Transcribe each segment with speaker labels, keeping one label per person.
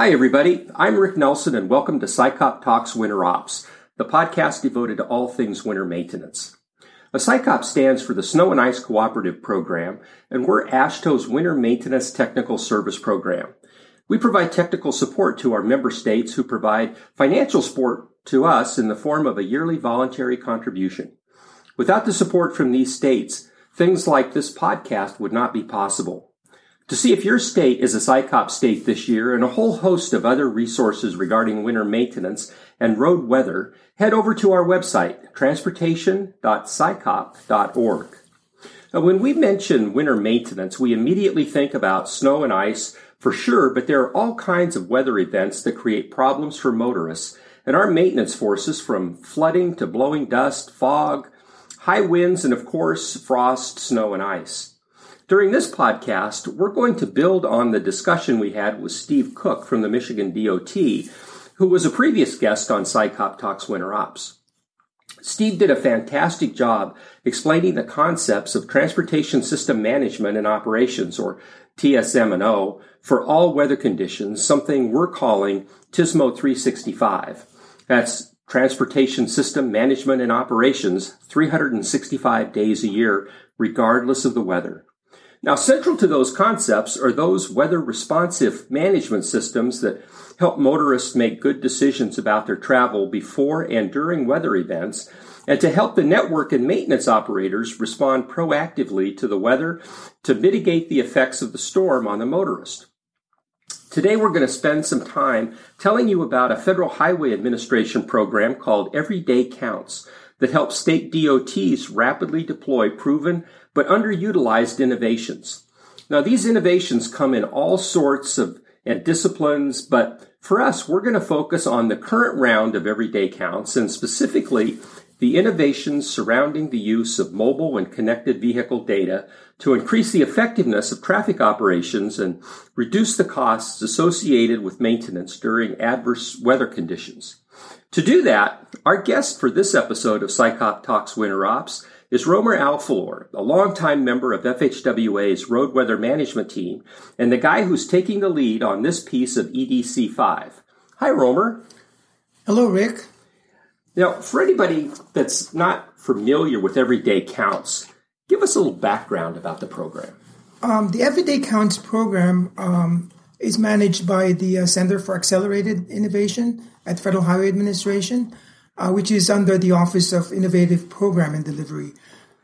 Speaker 1: Hi, everybody. I'm Rick Nelson, and welcome to SICOP Talks Winter Ops, the podcast devoted to all things winter maintenance. A SICOP stands for the Snow and Ice Cooperative Program, and we're AASHTO's Winter Maintenance Technical Service Program. We provide technical support to our member states who provide financial support to us in the form of a yearly voluntary contribution. Without the support from these states, things like this podcast would not be possible. To see if your state is a SICOP state this year and a whole host of other resources regarding winter maintenance and road weather, head over to our website, transportation.sicop.org. Now, when we mention winter maintenance, we immediately think about snow and ice for sure, but there are all kinds of weather events that create problems for motorists, and our maintenance forces from flooding to blowing dust, fog, high winds, and of course, frost, snow, and ice. During this podcast, we're going to build on the discussion we had with Steve Cook from the Michigan DOT, who was a previous guest on SICOP Talks Winter Ops. Steve did a fantastic job explaining the concepts of transportation system management and operations, or TSM&O, for all weather conditions, something we're calling TISMO 365. That's Transportation System Management and Operations 365 days a year, regardless of the weather. Now, central to those concepts are those weather responsive management systems that help motorists make good decisions about their travel before and during weather events, and to help the network and maintenance operators respond proactively to the weather to mitigate the effects of the storm on the motorist. Today, we're going to spend some time telling you about a Federal Highway Administration program called Everyday Counts that help state DOTs rapidly deploy proven but underutilized innovations. Now, these innovations come in all sorts of disciplines, but for us, we're going to focus on the current round of everyday counts and specifically the innovations surrounding the use of mobile and connected vehicle data to increase the effectiveness of traffic operations and reduce the costs associated with maintenance during adverse weather conditions. To do that, our guest for this episode of SICOP Talks Winter Ops is Roemer Alfelor, a longtime member of FHWA's road weather management team and the guy who's taking the lead on this piece of EDC 5. Hi, Romer.
Speaker 2: Hello, Rick.
Speaker 1: Now, for anybody that's not familiar with Everyday Counts, give us a little background about the program.
Speaker 2: Um, the Everyday Counts program um, is managed by the uh, Center for Accelerated Innovation at Federal Highway Administration uh, which is under the Office of Innovative Program and Delivery.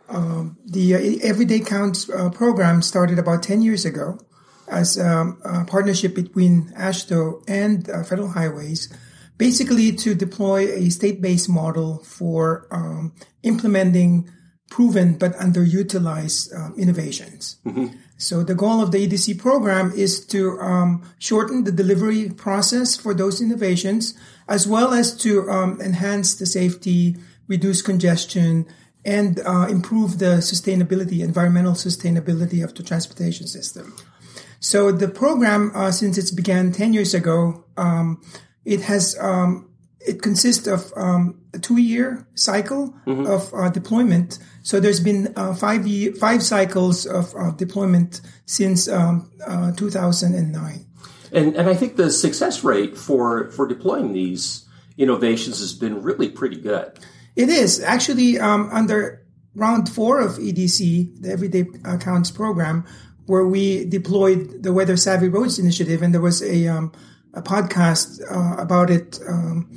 Speaker 2: Um, the uh, Everyday Counts uh, program started about 10 years ago as um, a partnership between AASHTO and uh, Federal Highways, basically to deploy a state-based model for um, implementing proven but underutilized um, innovations. Mm-hmm. So the goal of the EDC program is to um, shorten the delivery process for those innovations, as well as to um, enhance the safety, reduce congestion, and uh, improve the sustainability, environmental sustainability of the transportation system. So the program, uh, since it began 10 years ago, um, it has um, it consists of a two-year cycle mm-hmm. of uh, deployment. So there's been uh, five year, five cycles of uh, deployment since um, uh, 2009.
Speaker 1: And and I think the success rate for for deploying these innovations has been really pretty good.
Speaker 2: It is actually um, under round four of EDC, the Everyday Accounts program, where we deployed the Weather Savvy Roads initiative, and there was a um, a podcast uh, about it um,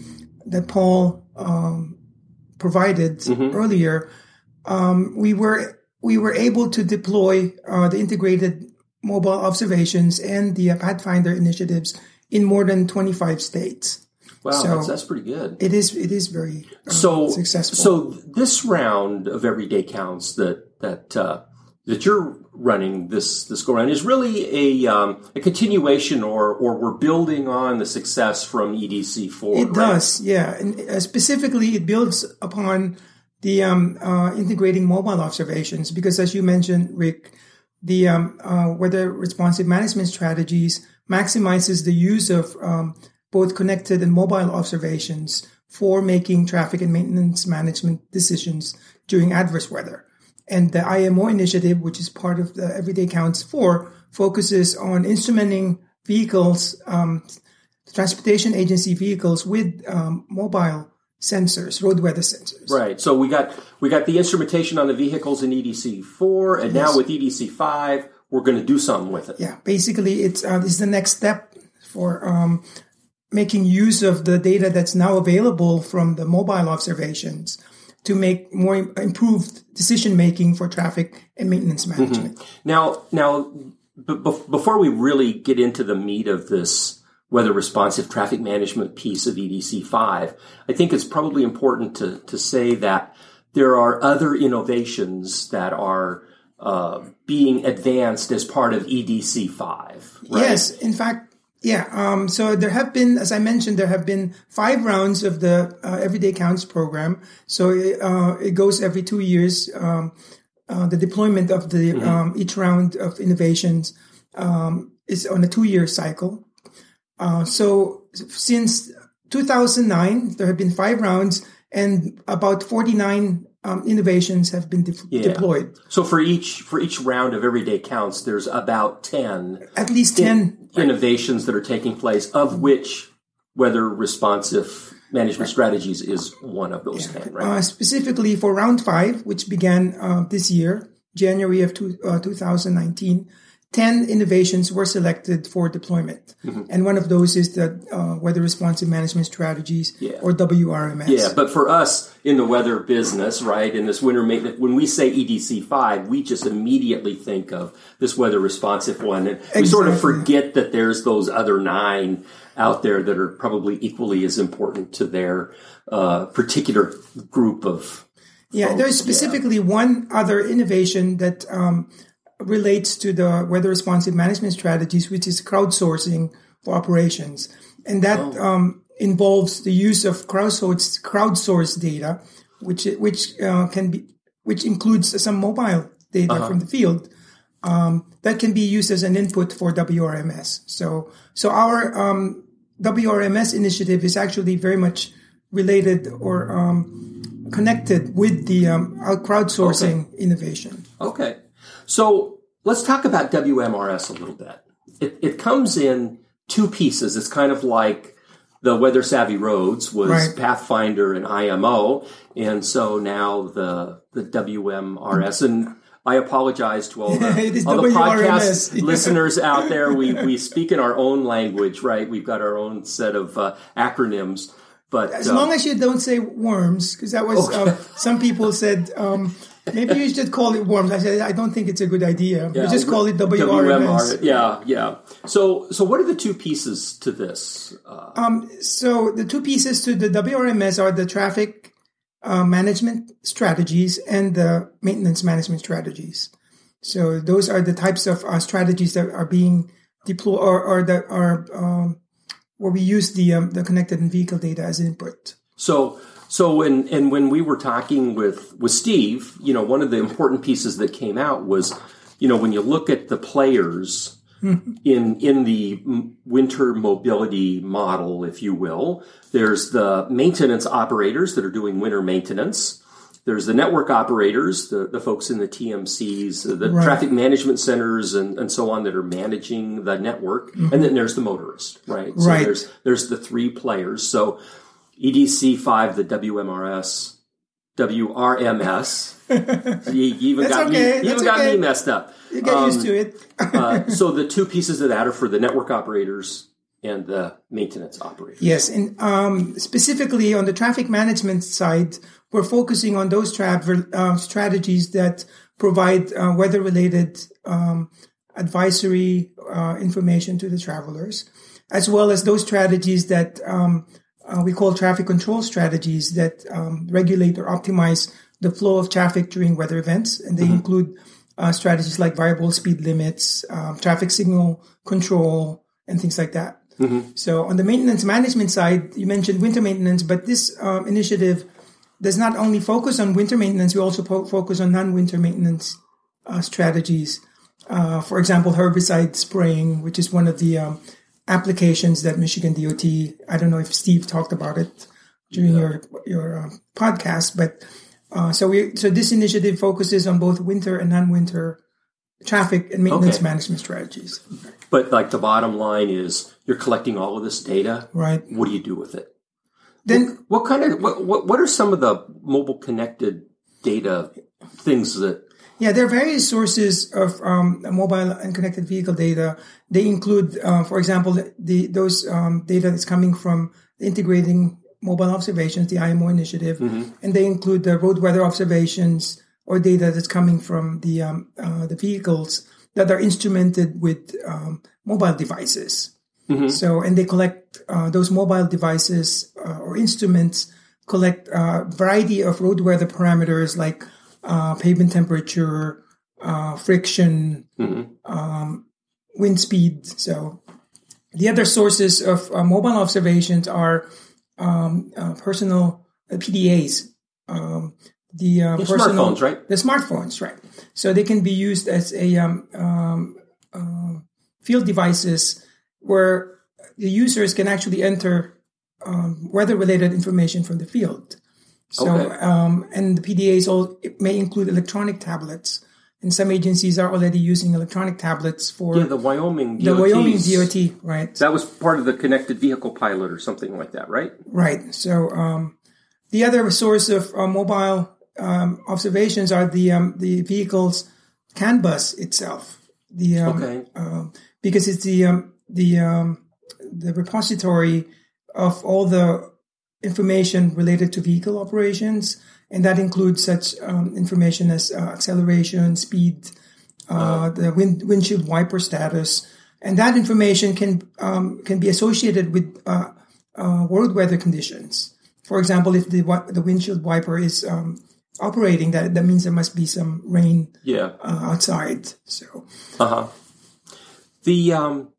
Speaker 2: that Paul um, provided mm-hmm. earlier, um, we were we were able to deploy uh, the integrated mobile observations and the Pathfinder initiatives in more than 25 states.
Speaker 1: Wow, so that's, that's, pretty good.
Speaker 2: It is. It is very uh,
Speaker 1: so
Speaker 2: successful.
Speaker 1: So this round of everyday counts that that uh, that you're running this this go around is really a um, a continuation or or we're building on the success from EDC four.
Speaker 2: It right? does, yeah, and uh, specifically it builds upon the um, uh, integrating mobile observations because, as you mentioned, Rick, the um, uh, weather responsive management strategies maximizes the use of um, both connected and mobile observations for making traffic and maintenance management decisions during adverse weather. And the IMO initiative, which is part of the Everyday Counts 4, focuses on instrumenting vehicles um, transportation agency vehicles with um, mobile sensors, road weather sensors.
Speaker 1: Right. So we got we got the instrumentation on the vehicles in EDC four, and yes. now with EDC five, we're going to do something with it.
Speaker 2: Yeah. Basically, it's uh, this is the next step for um, making use of the data that's now available from the mobile observations to make more improved decision making for traffic and maintenance mm-hmm. management.
Speaker 1: Mm-hmm. Now, now, b- before we really get into the meat of this weather responsive traffic management piece of EDC 5, I think it's probably important to, to say that there are other innovations that are uh, being advanced as part of EDC 5.
Speaker 2: Right? Yes, in fact, yeah. Um, so there have been, as I mentioned, there have been five rounds of the uh, Everyday Counts program. So it, uh, it goes every two years. Um, uh, the deployment of the mm-hmm. um, each round of innovations um, is on a two-year cycle. Uh, so since 2009, there have been five rounds and about 49 um, innovations have been de- yeah. deployed.
Speaker 1: So for each for each round of everyday counts, there's about 10
Speaker 2: at least 10
Speaker 1: in- innovations that are taking place, of which weather responsive management strategies is one of those yeah. 10, right?
Speaker 2: Uh, specifically for round five, which began uh, this year, January of two, uh, 2019, 10 innovations were selected for deployment. Mm-hmm. And one of those is the uh, Weather Responsive Management Strategies, yeah. or WRMS.
Speaker 1: Yeah, but for us in the weather business, right, in this winter maintenance, when we say EDC 5, we just immediately think of this weather responsive one. And exactly. we sort of forget that there's those other nine out there that are probably equally as important to their uh, particular group of.
Speaker 2: Yeah, folks. there's specifically yeah. one other innovation that. Um, relates to the weather responsive management strategies, which is crowdsourcing for operations. And that oh. um, involves the use of crowdsourced, crowdsourced data, which, which uh, can be, which includes some mobile data uh-huh. from the field. Um, that can be used as an input for WRMS. So, so our um, WRMS initiative is actually very much related or um, connected with the um, crowdsourcing okay. innovation.
Speaker 1: Okay. So let's talk about WMRS a little bit. It, it comes in two pieces. It's kind of like the Weather Savvy Roads was right. Pathfinder and IMO, and so now the the WMRS. And I apologize to all the, all the podcast listeners out there. We we speak in our own language, right? We've got our own set of uh, acronyms. But
Speaker 2: as uh, long as you don't say worms, because that was okay. uh, some people said um, maybe you should call it worms. I said I don't think it's a good idea. Yeah, we just call it WRMS.
Speaker 1: Yeah, yeah. So so what are the two pieces to this?
Speaker 2: Uh, um, so the two pieces to the WRMS are the traffic uh, management strategies and the maintenance management strategies. So those are the types of uh, strategies that are being deployed or, or that are um, where we use the um, the connected and vehicle data as input.
Speaker 1: So so when and when we were talking with with Steve, you know, one of the important pieces that came out was, you know, when you look at the players mm-hmm. in in the winter mobility model, if you will, there's the maintenance operators that are doing winter maintenance. There's the network operators, the, the folks in the TMCs, the right. traffic management centers, and, and so on that are managing the network. Mm-hmm. And then there's the motorist, right? So
Speaker 2: right.
Speaker 1: there's there's the three players. So EDC five, the WMRS, WRMS. you, you even got okay. me. You even got me messed up.
Speaker 2: You get um, used to it.
Speaker 1: uh, so the two pieces of that are for the network operators and the maintenance operators.
Speaker 2: Yes, and um, specifically on the traffic management side, we're focusing on those tra- uh, strategies that provide uh, weather-related um, advisory uh, information to the travelers, as well as those strategies that um, uh, we call traffic control strategies that um, regulate or optimize the flow of traffic during weather events, and they mm-hmm. include uh, strategies like variable speed limits, um, traffic signal control, and things like that. Mm-hmm. So on the maintenance management side, you mentioned winter maintenance, but this um, initiative does not only focus on winter maintenance, we also po- focus on non-winter maintenance uh, strategies. Uh, for example, herbicide spraying, which is one of the um, applications that Michigan DOT. I don't know if Steve talked about it during yeah. your your uh, podcast, but uh, so we so this initiative focuses on both winter and non-winter traffic and maintenance
Speaker 1: Okay.
Speaker 2: management strategies.
Speaker 1: But like the bottom line is, you're collecting all of this data.
Speaker 2: Right.
Speaker 1: What do you do with it?
Speaker 2: Then
Speaker 1: What kind of what what, what are some of the mobile connected data things that?
Speaker 2: Yeah, there are various sources of um, mobile and connected vehicle data. They include, uh, for example, the those um, data that's coming from integrating mobile observations, the IMO initiative, and they include the road weather observations or data that's coming from the um, uh, the vehicles that are instrumented with um, mobile devices. So, and they collect uh, those mobile devices uh, or instruments collect a variety of road weather parameters like uh, pavement temperature, uh, friction, um, wind speed. So, the other sources of uh, mobile observations are um, uh, personal uh, PDAs. Um, the uh,
Speaker 1: Your
Speaker 2: personal
Speaker 1: smartphones, right?
Speaker 2: the smartphones, right? So they can be used as a um, um, um, field devices where the users can actually enter um, weather-related information from the field. So,
Speaker 1: Okay.
Speaker 2: um, and the PDAs all it may include electronic tablets, and some agencies are already using electronic tablets for
Speaker 1: Yeah, the Wyoming
Speaker 2: the Wyoming
Speaker 1: DOTs.
Speaker 2: DOT, right?
Speaker 1: That was part of the connected vehicle pilot or something like that, right?
Speaker 2: Right. So um, the other source of uh, mobile um, observations are the um, the vehicle's CAN bus itself. The um,
Speaker 1: Okay.
Speaker 2: um, because it's the um, the um, the repository of all the information related to vehicle operations, and that includes such um, information as uh, acceleration, speed, uh, the wind, windshield wiper status, and that information can um, can be associated with uh, uh, world weather conditions. For example, if the the windshield wiper is um, operating, that that means there must be some rain
Speaker 1: Yeah.
Speaker 2: uh, outside. So
Speaker 1: Uh huh. The um.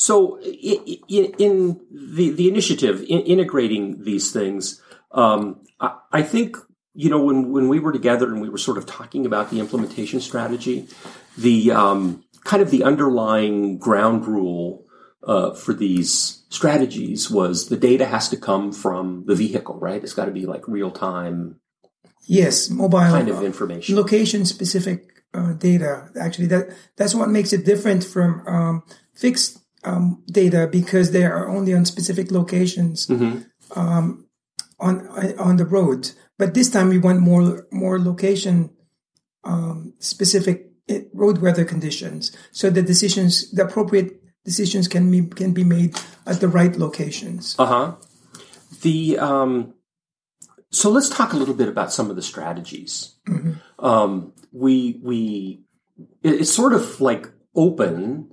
Speaker 1: So in, the the initiative in integrating these things, um, I, I think you know when when we were together and we were sort of talking about the implementation strategy, the um, kind of the underlying ground rule uh, for these strategies was the data has to come from the vehicle, right? It's got to be like real time
Speaker 2: yes, mobile
Speaker 1: kind of information.
Speaker 2: location specific uh, data. Actually, that that's what makes it different from um, fixed um, data because they are only on specific locations um, on on the road. But this time we want more more location um, specific eh, road weather conditions, so the decisions, the appropriate decisions can be can be made at the right locations.
Speaker 1: Uh huh. The um, so let's talk a little bit about some of the strategies. Um, we we it- it's sort of like open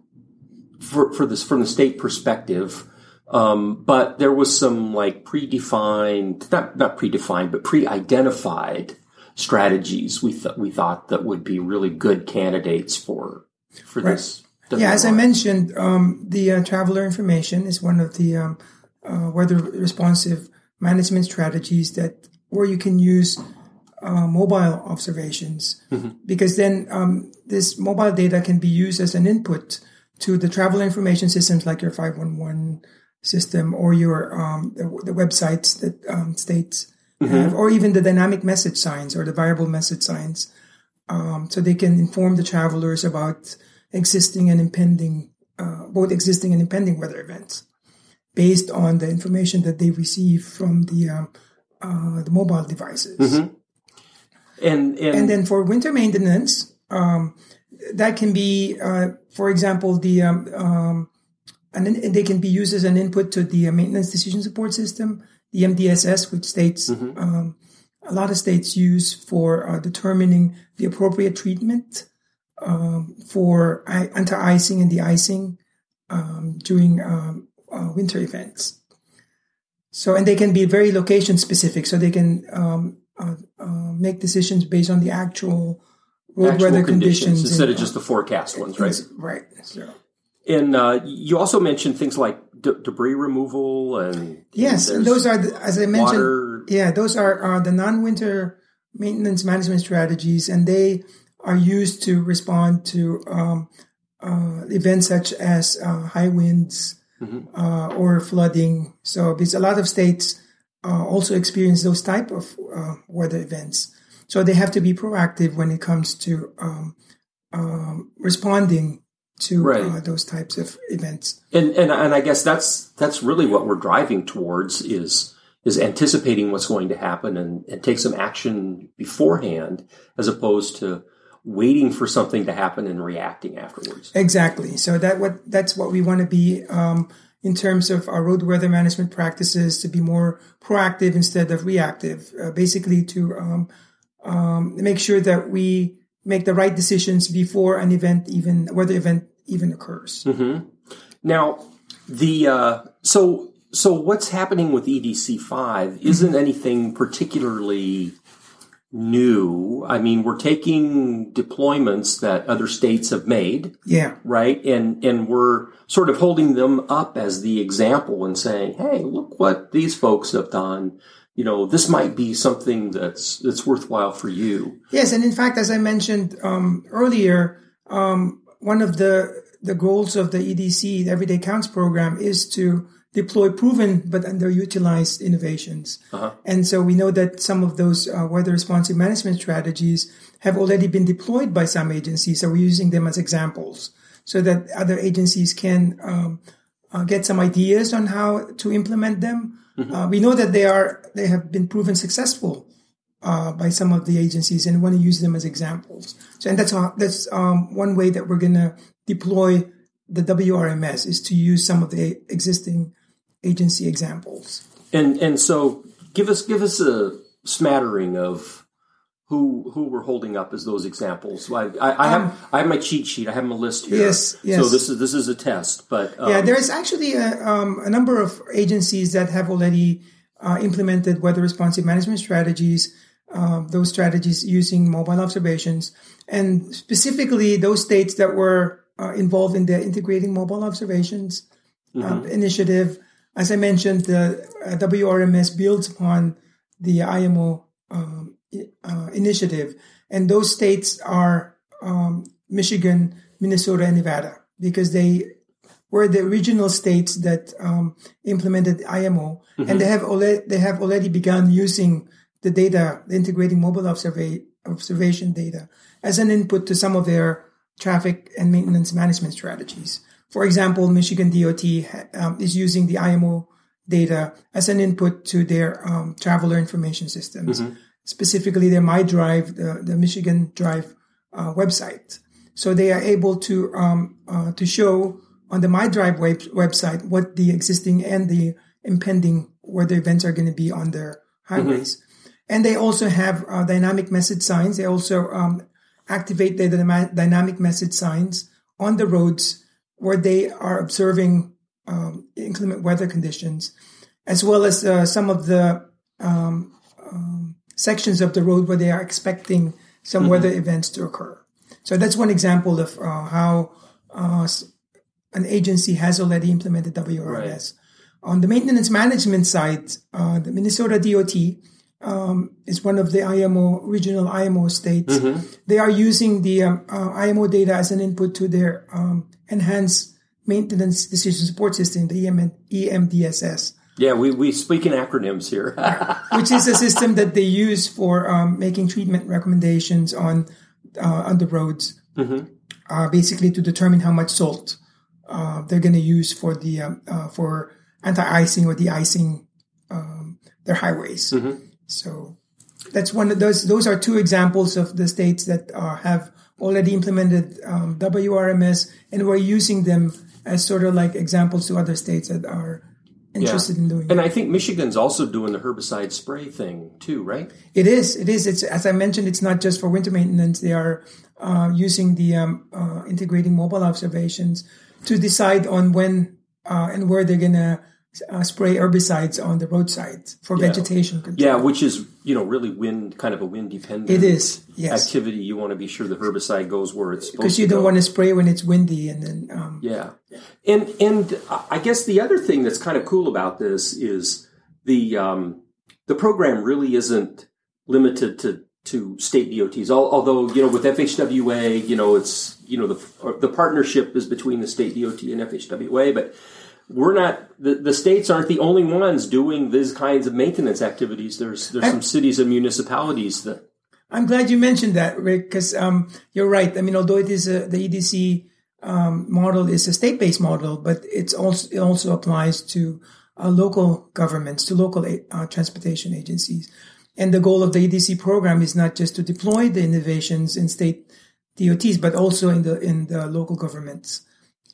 Speaker 1: for for this from the state perspective. Um, but there was some like predefined, not not predefined, but pre-identified strategies we thought we thought that would be really good candidates for for this.
Speaker 2: Yeah, as I mentioned, um, the uh, traveler information is one of the um, uh, weather responsive management strategies that where you can use uh, mobile observations because then um, this mobile data can be used as an input to the travel information systems like your 511 system or your um, the, the websites that um, states have, or even the dynamic message signs or the variable message signs. Um, so they can inform the travelers about existing and impending, uh, both existing and impending weather events, based on the information that they receive from the um, uh, the mobile devices.
Speaker 1: and, and
Speaker 2: And then for winter maintenance, um, that can be, uh, for example, the um, um, and they can be used as an input to the uh, maintenance decision support system, the MDSS, which states um, a lot of states use for uh, determining the appropriate treatment um, for i- anti-icing and de-icing um, during um, uh, winter events. So, and they can be very location specific, so they can um, uh, uh, make decisions based on the actual
Speaker 1: actual
Speaker 2: weather
Speaker 1: conditions,
Speaker 2: conditions,
Speaker 1: instead
Speaker 2: and,
Speaker 1: of just the forecast ones, right?
Speaker 2: Right. So,
Speaker 1: And uh, you also mentioned things like d- debris removal and
Speaker 2: yes, and those are, the, as I mentioned,
Speaker 1: water.
Speaker 2: Yeah, those are uh, the non-winter maintenance management strategies, and they are used to respond to um, uh, events such as uh, high winds uh, or flooding. So, because a lot of states uh, also experience those type of uh, weather events, so they have to be proactive when it comes to um, um, responding to
Speaker 1: Right.
Speaker 2: uh, those types of events.
Speaker 1: And, and and I guess that's that's really what we're driving towards is is anticipating what's going to happen and, and take some action beforehand as opposed to waiting for something to happen and reacting afterwards.
Speaker 2: Exactly. So that what that's what we want to be um, in terms of our road weather management practices to be more proactive instead of reactive. Uh, basically, to um, um, make sure that we make the right decisions before an event even weather event even occurs.
Speaker 1: Now, the uh, so so what's happening with EDC five isn't anything particularly new. I mean, we're taking deployments that other states have made,
Speaker 2: Yeah.
Speaker 1: right, and and we're sort of holding them up as the example and saying, "Hey, look what these folks have done." You know, this might be something that's that's worthwhile for you.
Speaker 2: Yes, and in fact, as I mentioned um, earlier, um, one of the the goals of the EDC, the Everyday Counts program, is to deploy proven but underutilized innovations. And so we know that some of those uh, weather responsive management strategies have already been deployed by some agencies. So we're using them as examples so that other agencies can um, uh, get some ideas on how to implement them. Uh, we know that they are they have been proven successful uh, by some of the agencies and want to use them as examples. So, and that's how, that's um, one way that we're going to deploy the WRMS is to use some of the existing agency examples.
Speaker 1: And and so give us give us a smattering of who who we're holding up as those examples. I, I, I have I have my cheat sheet. I have my list here.
Speaker 2: Um, Yes, yes.
Speaker 1: So this is this is a test, but um,
Speaker 2: Yeah, there is actually a, um, a number of agencies that have already uh, implemented weather responsive management strategies. Uh, those strategies using mobile observations, and specifically those states that were uh, involved in the integrating mobile observations uh, initiative. As I mentioned, the uh, WRMS builds upon the IMO um, uh, initiative, and those states are um, Michigan, Minnesota, and Nevada because they were the original states that um, implemented IMO, and they have already they have already begun using the data, the integrating mobile observa- observation data, as an input to some of their traffic and maintenance management strategies. For example, Michigan DOT um, is using the IMO data as an input to their um, traveler information systems, specifically their Mi Drive, the, the Michigan Drive uh, website. So they are able to um, uh, to show on the Mi Drive web- website what the existing and the impending weather events are going to be on their highways. And they also have uh, dynamic message signs. They also um, activate the dyma- dynamic message signs on the roads where they are observing um, inclement weather conditions, as well as uh, some of the um, sections of the road where they are expecting some weather events to occur. So that's one example of uh, how uh, an agency has already implemented WRS. On the maintenance management side, uh, the Minnesota DOT um, is one of the IMO regional IMO states. They are using the um, uh, IMO data as an input to their um, enhanced maintenance decision support system, the EM- EMDSS,
Speaker 1: yeah, we we speak in acronyms here.
Speaker 2: which is a system that they use for um, making treatment recommendations on uh, on the roads, uh, basically to determine how much salt uh, they're going to use for the um, uh, for anti-icing or de-icing um, their highways. So that's one of those. Those are two examples of the states that uh, have already implemented um, WRMS, and we're using them as sort of like examples to other states that are interested in doing.
Speaker 1: and I think Michigan's also doing the herbicide spray thing too, right?
Speaker 2: It is. It is. It's as I mentioned. It's not just for winter maintenance. They are uh, using the um, uh, integrating mobile observations to decide on when uh, and where they're gonna uh, spray herbicides on the roadsides for vegetation control.
Speaker 1: Yeah, which is you know really wind kind of a wind dependent.
Speaker 2: It is. Yes.
Speaker 1: activity. You want to be sure the herbicide goes where it's supposed to Because
Speaker 2: you don't
Speaker 1: go.
Speaker 2: want to spray when it's windy, and then um,
Speaker 1: Yeah, and and I guess the other thing that's kind of cool about this is the um, the program really isn't limited to to state DOTs. Although you know with FHWA, you know it's you know the the partnership is between the state DOT and FHWA, but we're not the, the states aren't the only ones doing these kinds of maintenance activities. There's there's some cities and municipalities that
Speaker 2: I'm glad you mentioned that, Rick, because um, you're right. I mean, although it is a, the EDC um, model is a state-based model, but it's also it also applies to uh, local governments, to local uh, transportation agencies. And the goal of the EDC program is not just to deploy the innovations in state DOTs, but also in the in the local governments.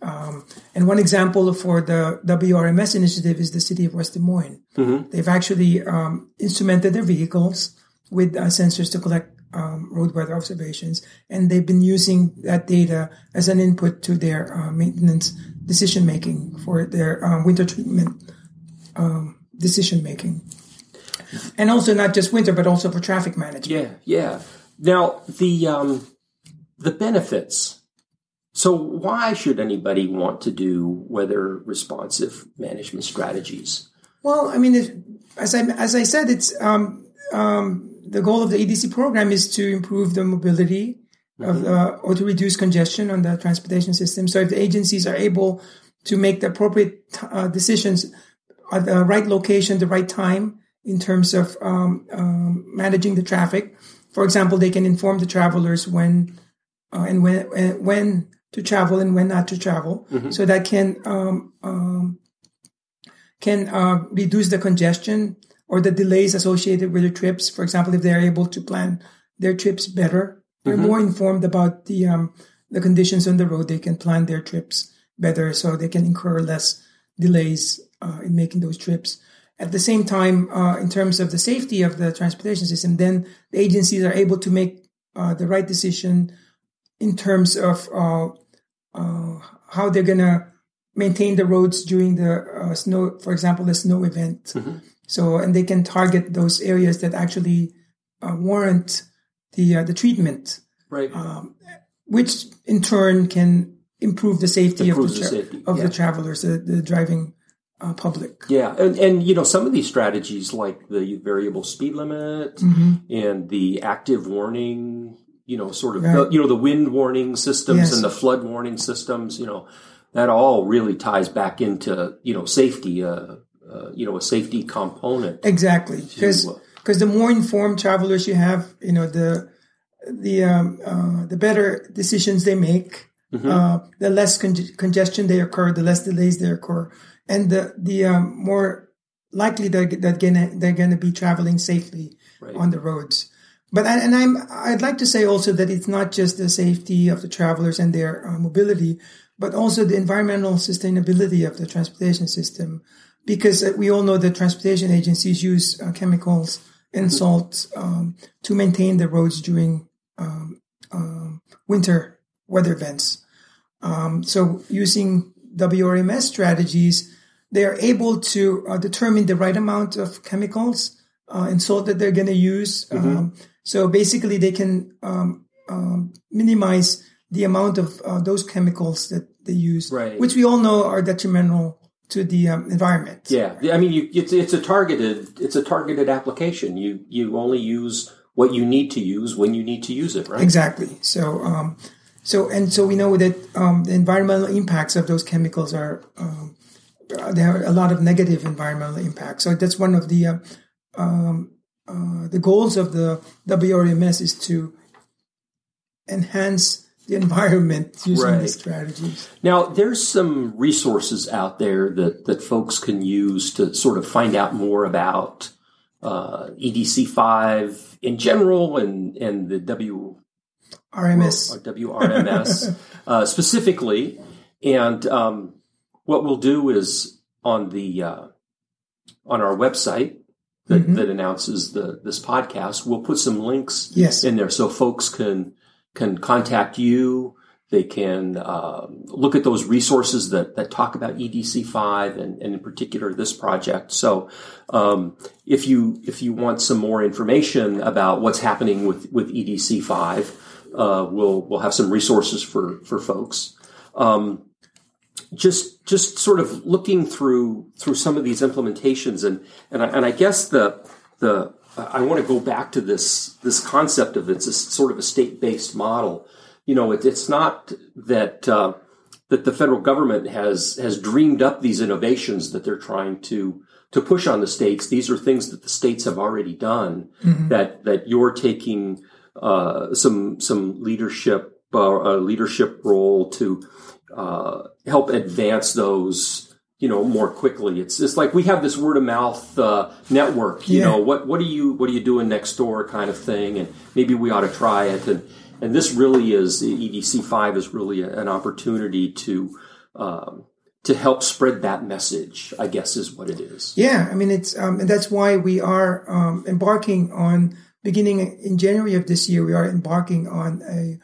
Speaker 2: Um, and one example for the WRMS initiative is the city of West Des Moines. Mm-hmm. They've actually um, instrumented their vehicles with uh, sensors to collect um, road weather observations, and they've been using that data as an input to their uh, maintenance decision making for their uh, winter treatment um, decision making, and also not just winter, but also for traffic management.
Speaker 1: Yeah, yeah. Now the um, the benefits. So why should anybody want to do weather responsive management strategies?
Speaker 2: Well, I mean, if, as I as I said, it's um, um, the goal of the EDC program is to improve the mobility mm-hmm. of uh, or to reduce congestion on the transportation system. So if the agencies are able to make the appropriate uh, decisions at the right location, the right time in terms of um, um, managing the traffic. For example, they can inform the travelers when uh, and when when to travel and when not to travel. Mm-hmm. So that can um, um can uh, reduce the congestion or the delays associated with the trips. For example, if they're able to plan their trips better, they're mm-hmm. more informed about the um, the conditions on the road. They can plan their trips better, so they can incur less delays uh, in making those trips. At the same time, uh, in terms of the safety of the transportation system, then the agencies are able to make uh, the right decision in terms of uh, how they're gonna maintain the roads during the uh, snow, for example, the snow event. Mm-hmm. So, and they can target those areas that actually uh, warrant the uh, the treatment,
Speaker 1: right?
Speaker 2: Um, which in turn can improve the safety of the, tra- the safety. of yeah. the travelers, the, the driving uh, public.
Speaker 1: Yeah, and and you know some of these strategies like the variable speed limit mm-hmm. and the active warning, you know, sort of right. the, you know the wind warning systems yes. and the flood warning systems, you know, that all really ties back into you know safety. Uh, uh, you know a safety component.
Speaker 2: Exactly, because because the more informed travelers you have, you know the the um, uh, the better decisions they make, mm-hmm. uh, the less con- congestion they occur, the less delays they occur, and the the um, more likely they're, they're gonna they're gonna be traveling safely right. on the roads. But and I'm I'd like to say also that it's not just the safety of the travelers and their uh, mobility, but also the environmental sustainability of the transportation system because uh, we all know that transportation agencies use uh, chemicals and salt um, to maintain the roads during um, um, winter weather events. Um, so, using WRMS strategies, they are able to uh, determine the right amount of chemicals uh, and salt that they're going to use. Mm-hmm. Um, so, basically, they can um, minimize the amount of uh, those chemicals that they use,
Speaker 1: right.
Speaker 2: which we all know are detrimental to the um, environment.
Speaker 1: Yeah, I mean, you, it's it's a targeted it's a targeted application. You you only use what you need to use when you need to use it, right?
Speaker 2: Exactly. So um, so and so we know that um, the environmental impacts of those chemicals are um, there are a lot of negative environmental impacts. So that's one of the uh, um, uh, the goals of the WRMS is to enhance the environment using right. these strategies.
Speaker 1: Now, there's some resources out there that, that folks can use to sort of find out more about uh, EDC5 in general and, and the W
Speaker 2: RMS.
Speaker 1: WRMS uh, specifically. And um, what we'll do is on the uh, on our website that, mm-hmm. that announces the this podcast, we'll put some links
Speaker 2: yes.
Speaker 1: in there so folks can can contact you. They can uh, look at those resources that, that talk about EDC5 and, and in particular this project. So um, if you if you want some more information about what's happening with, with EDC5, uh, we'll we'll have some resources for for folks. Um, just just sort of looking through through some of these implementations and and I, and I guess the the I want to go back to this this concept of it's a sort of a state based model. You know, it, it's not that uh, that the federal government has has dreamed up these innovations that they're trying to to push on the states. These are things that the states have already done. Mm-hmm. That that you're taking uh, some some leadership uh, leadership role to uh, help advance those you know more quickly. It's just like we have this word of mouth uh, network you yeah. know what what are you what are you doing next door kind of thing? And maybe we ought to try it. And and this really is edc 5 is really an opportunity to um, to help spread that message i guess is what it is.
Speaker 2: Yeah i mean it's um, and that's why we are um, embarking on beginning in january of this year we are embarking on a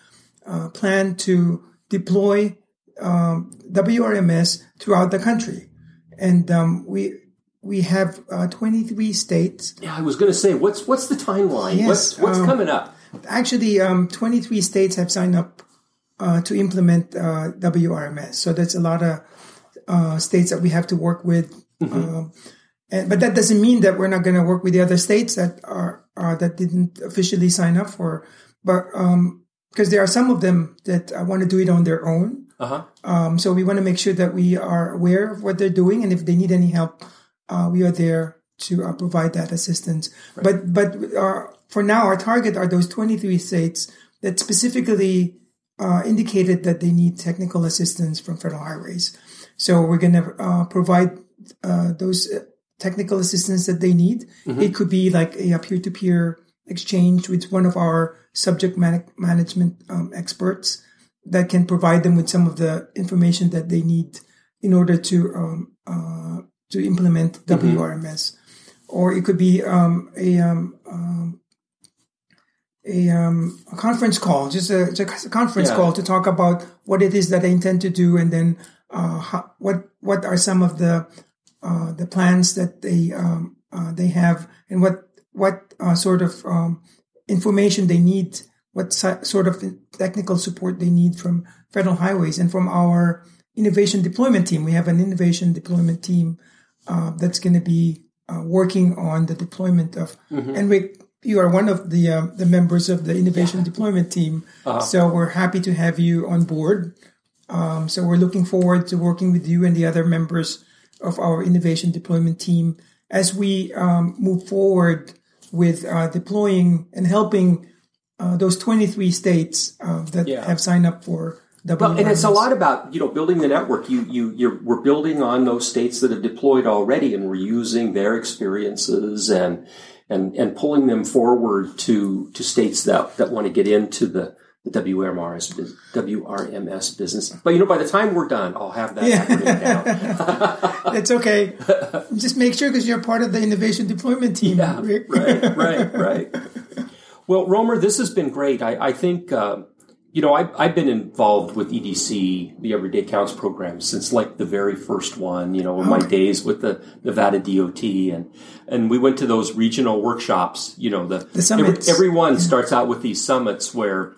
Speaker 2: uh, plan to deploy um, WRMS throughout the country, and um, we we have uh, 23 states.
Speaker 1: Yeah, I was going to say, what's what's the timeline? Yes, what's what's um, coming up?
Speaker 2: Actually, um, 23 states have signed up uh, to implement uh, WRMS. So that's a lot of uh, states that we have to work with. Mm-hmm. Um, and, but that doesn't mean that we're not going to work with the other states that are uh, that didn't officially sign up for. But um, because there are some of them that want to do it on their own. Uh-huh. Um, so we want to make sure that we are aware of what they're doing, and if they need any help, uh, we are there to uh, provide that assistance. Right. But but uh, for now, our target are those 23 states that specifically uh, indicated that they need technical assistance from federal highways. So we're going to uh, provide uh, those technical assistance that they need. Mm-hmm. It could be like a peer-to-peer exchange with one of our subject man- management um, experts that can provide them with some of the information that they need in order to um, uh, to implement mm-hmm. WRMS. Or it could be um, a, um, um a, um, a conference call, just a, just a conference yeah. call to talk about what it is that I intend to do, and then uh, how, what what are some of the uh, the plans that they um, uh, they have, and what what uh, sort of information they need what sort of technical support they need from federal highways and from our innovation deployment team. We have an innovation deployment team uh, that's going to be uh, working on the deployment of. Mm-hmm. And we, you are one of the uh, the members of the innovation yeah. deployment team, uh-huh. so we're happy to have you on board. Um, so we're looking forward to working with you and the other members of our innovation deployment team as we um, move forward with uh, deploying and helping uh, those 23 states uh, that yeah. have signed up for
Speaker 1: well, and it's a lot about you know building the network. You you you're, we're building on those states that have deployed already, and we're using their experiences and and and pulling them forward to to states that that want to get into the the WMRS WRMS business. But you know, by the time we're done, I'll have that yeah.
Speaker 2: down. it's okay. Just make sure because you're part of the innovation deployment team.
Speaker 1: Yeah, right, right, right. Well, Roemer, this has been great. I, I think, uh, you know, I, I've been involved with EDC, the Everyday Counts program, since like the very first one, you know, in my days with the Nevada DOT. And, and we went to those regional workshops, you know, the,
Speaker 2: the summits.
Speaker 1: Every, everyone yeah. starts out with these summits where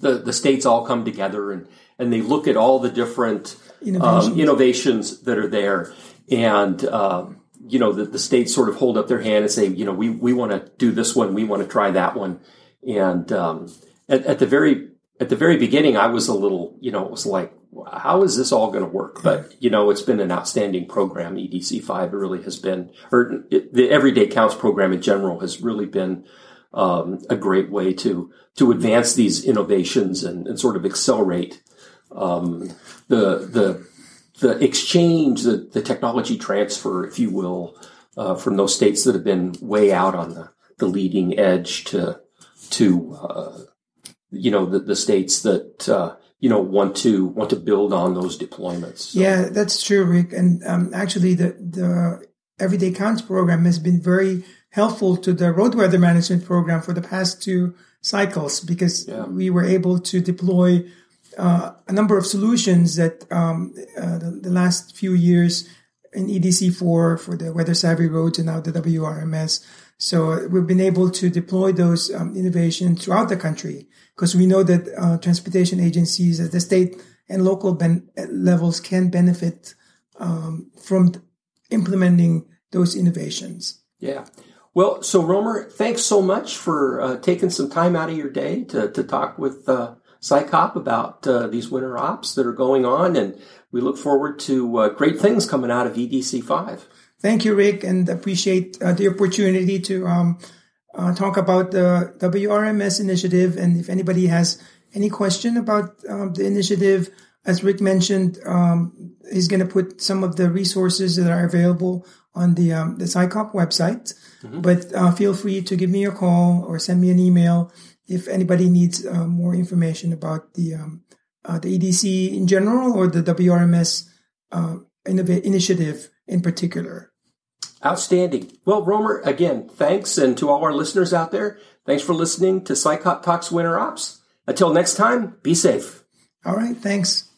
Speaker 1: the, the states all come together and, and they look at all the different innovations, um, innovations that are there. And, um, you know, the, the states sort of hold up their hand and say, you know, we, we want to do this one, we want to try that one. And um, at, at, the very at the very beginning, I was a little, you know, it was like, how is this all going to work? But you know, it's been an outstanding program. EDC five really has been, or it, the Everyday Counts program in general has really been um, a great way to to advance these innovations and, and sort of accelerate um, the the the exchange, the, the technology transfer, if you will, uh, from those states that have been way out on the, the leading edge to to uh, you know the, the states that uh, you know want to want to build on those deployments.
Speaker 2: So. Yeah, that's true, Rick. And um, actually, the the Everyday Counts program has been very helpful to the road weather management program for the past two cycles because yeah. we were able to deploy uh, a number of solutions that um, uh, the, the, last few years in EDC4 for the weather savvy roads and now the WRMS. So we've been able to deploy those um, innovations throughout the country because we know that uh, transportation agencies at the state and local ben- levels can benefit um, from implementing those innovations.
Speaker 1: Yeah. Well, so Roemer, thanks so much for uh, taking some time out of your day to, to talk with uh, SICOP about uh, these winter ops that are going on, and we look forward to uh, great things coming out of EDC 5.
Speaker 2: Thank you, Rick, and appreciate uh, the opportunity to um, uh, talk about the WRMS initiative. And if anybody has any question about um, the initiative, as Rick mentioned, um, he's going to put some of the resources that are available on the um, the SICOP website. Mm-hmm. But uh, feel free to give me a call or send me an email if anybody needs uh, more information about the um, uh, the EDC in general or the WRMS uh, initiative in particular.
Speaker 1: Outstanding. Well, Roemer, again, thanks. And to all our listeners out there, thanks for listening to SICOP Talks Winter Ops. Until next time, be safe.
Speaker 2: All right. Thanks.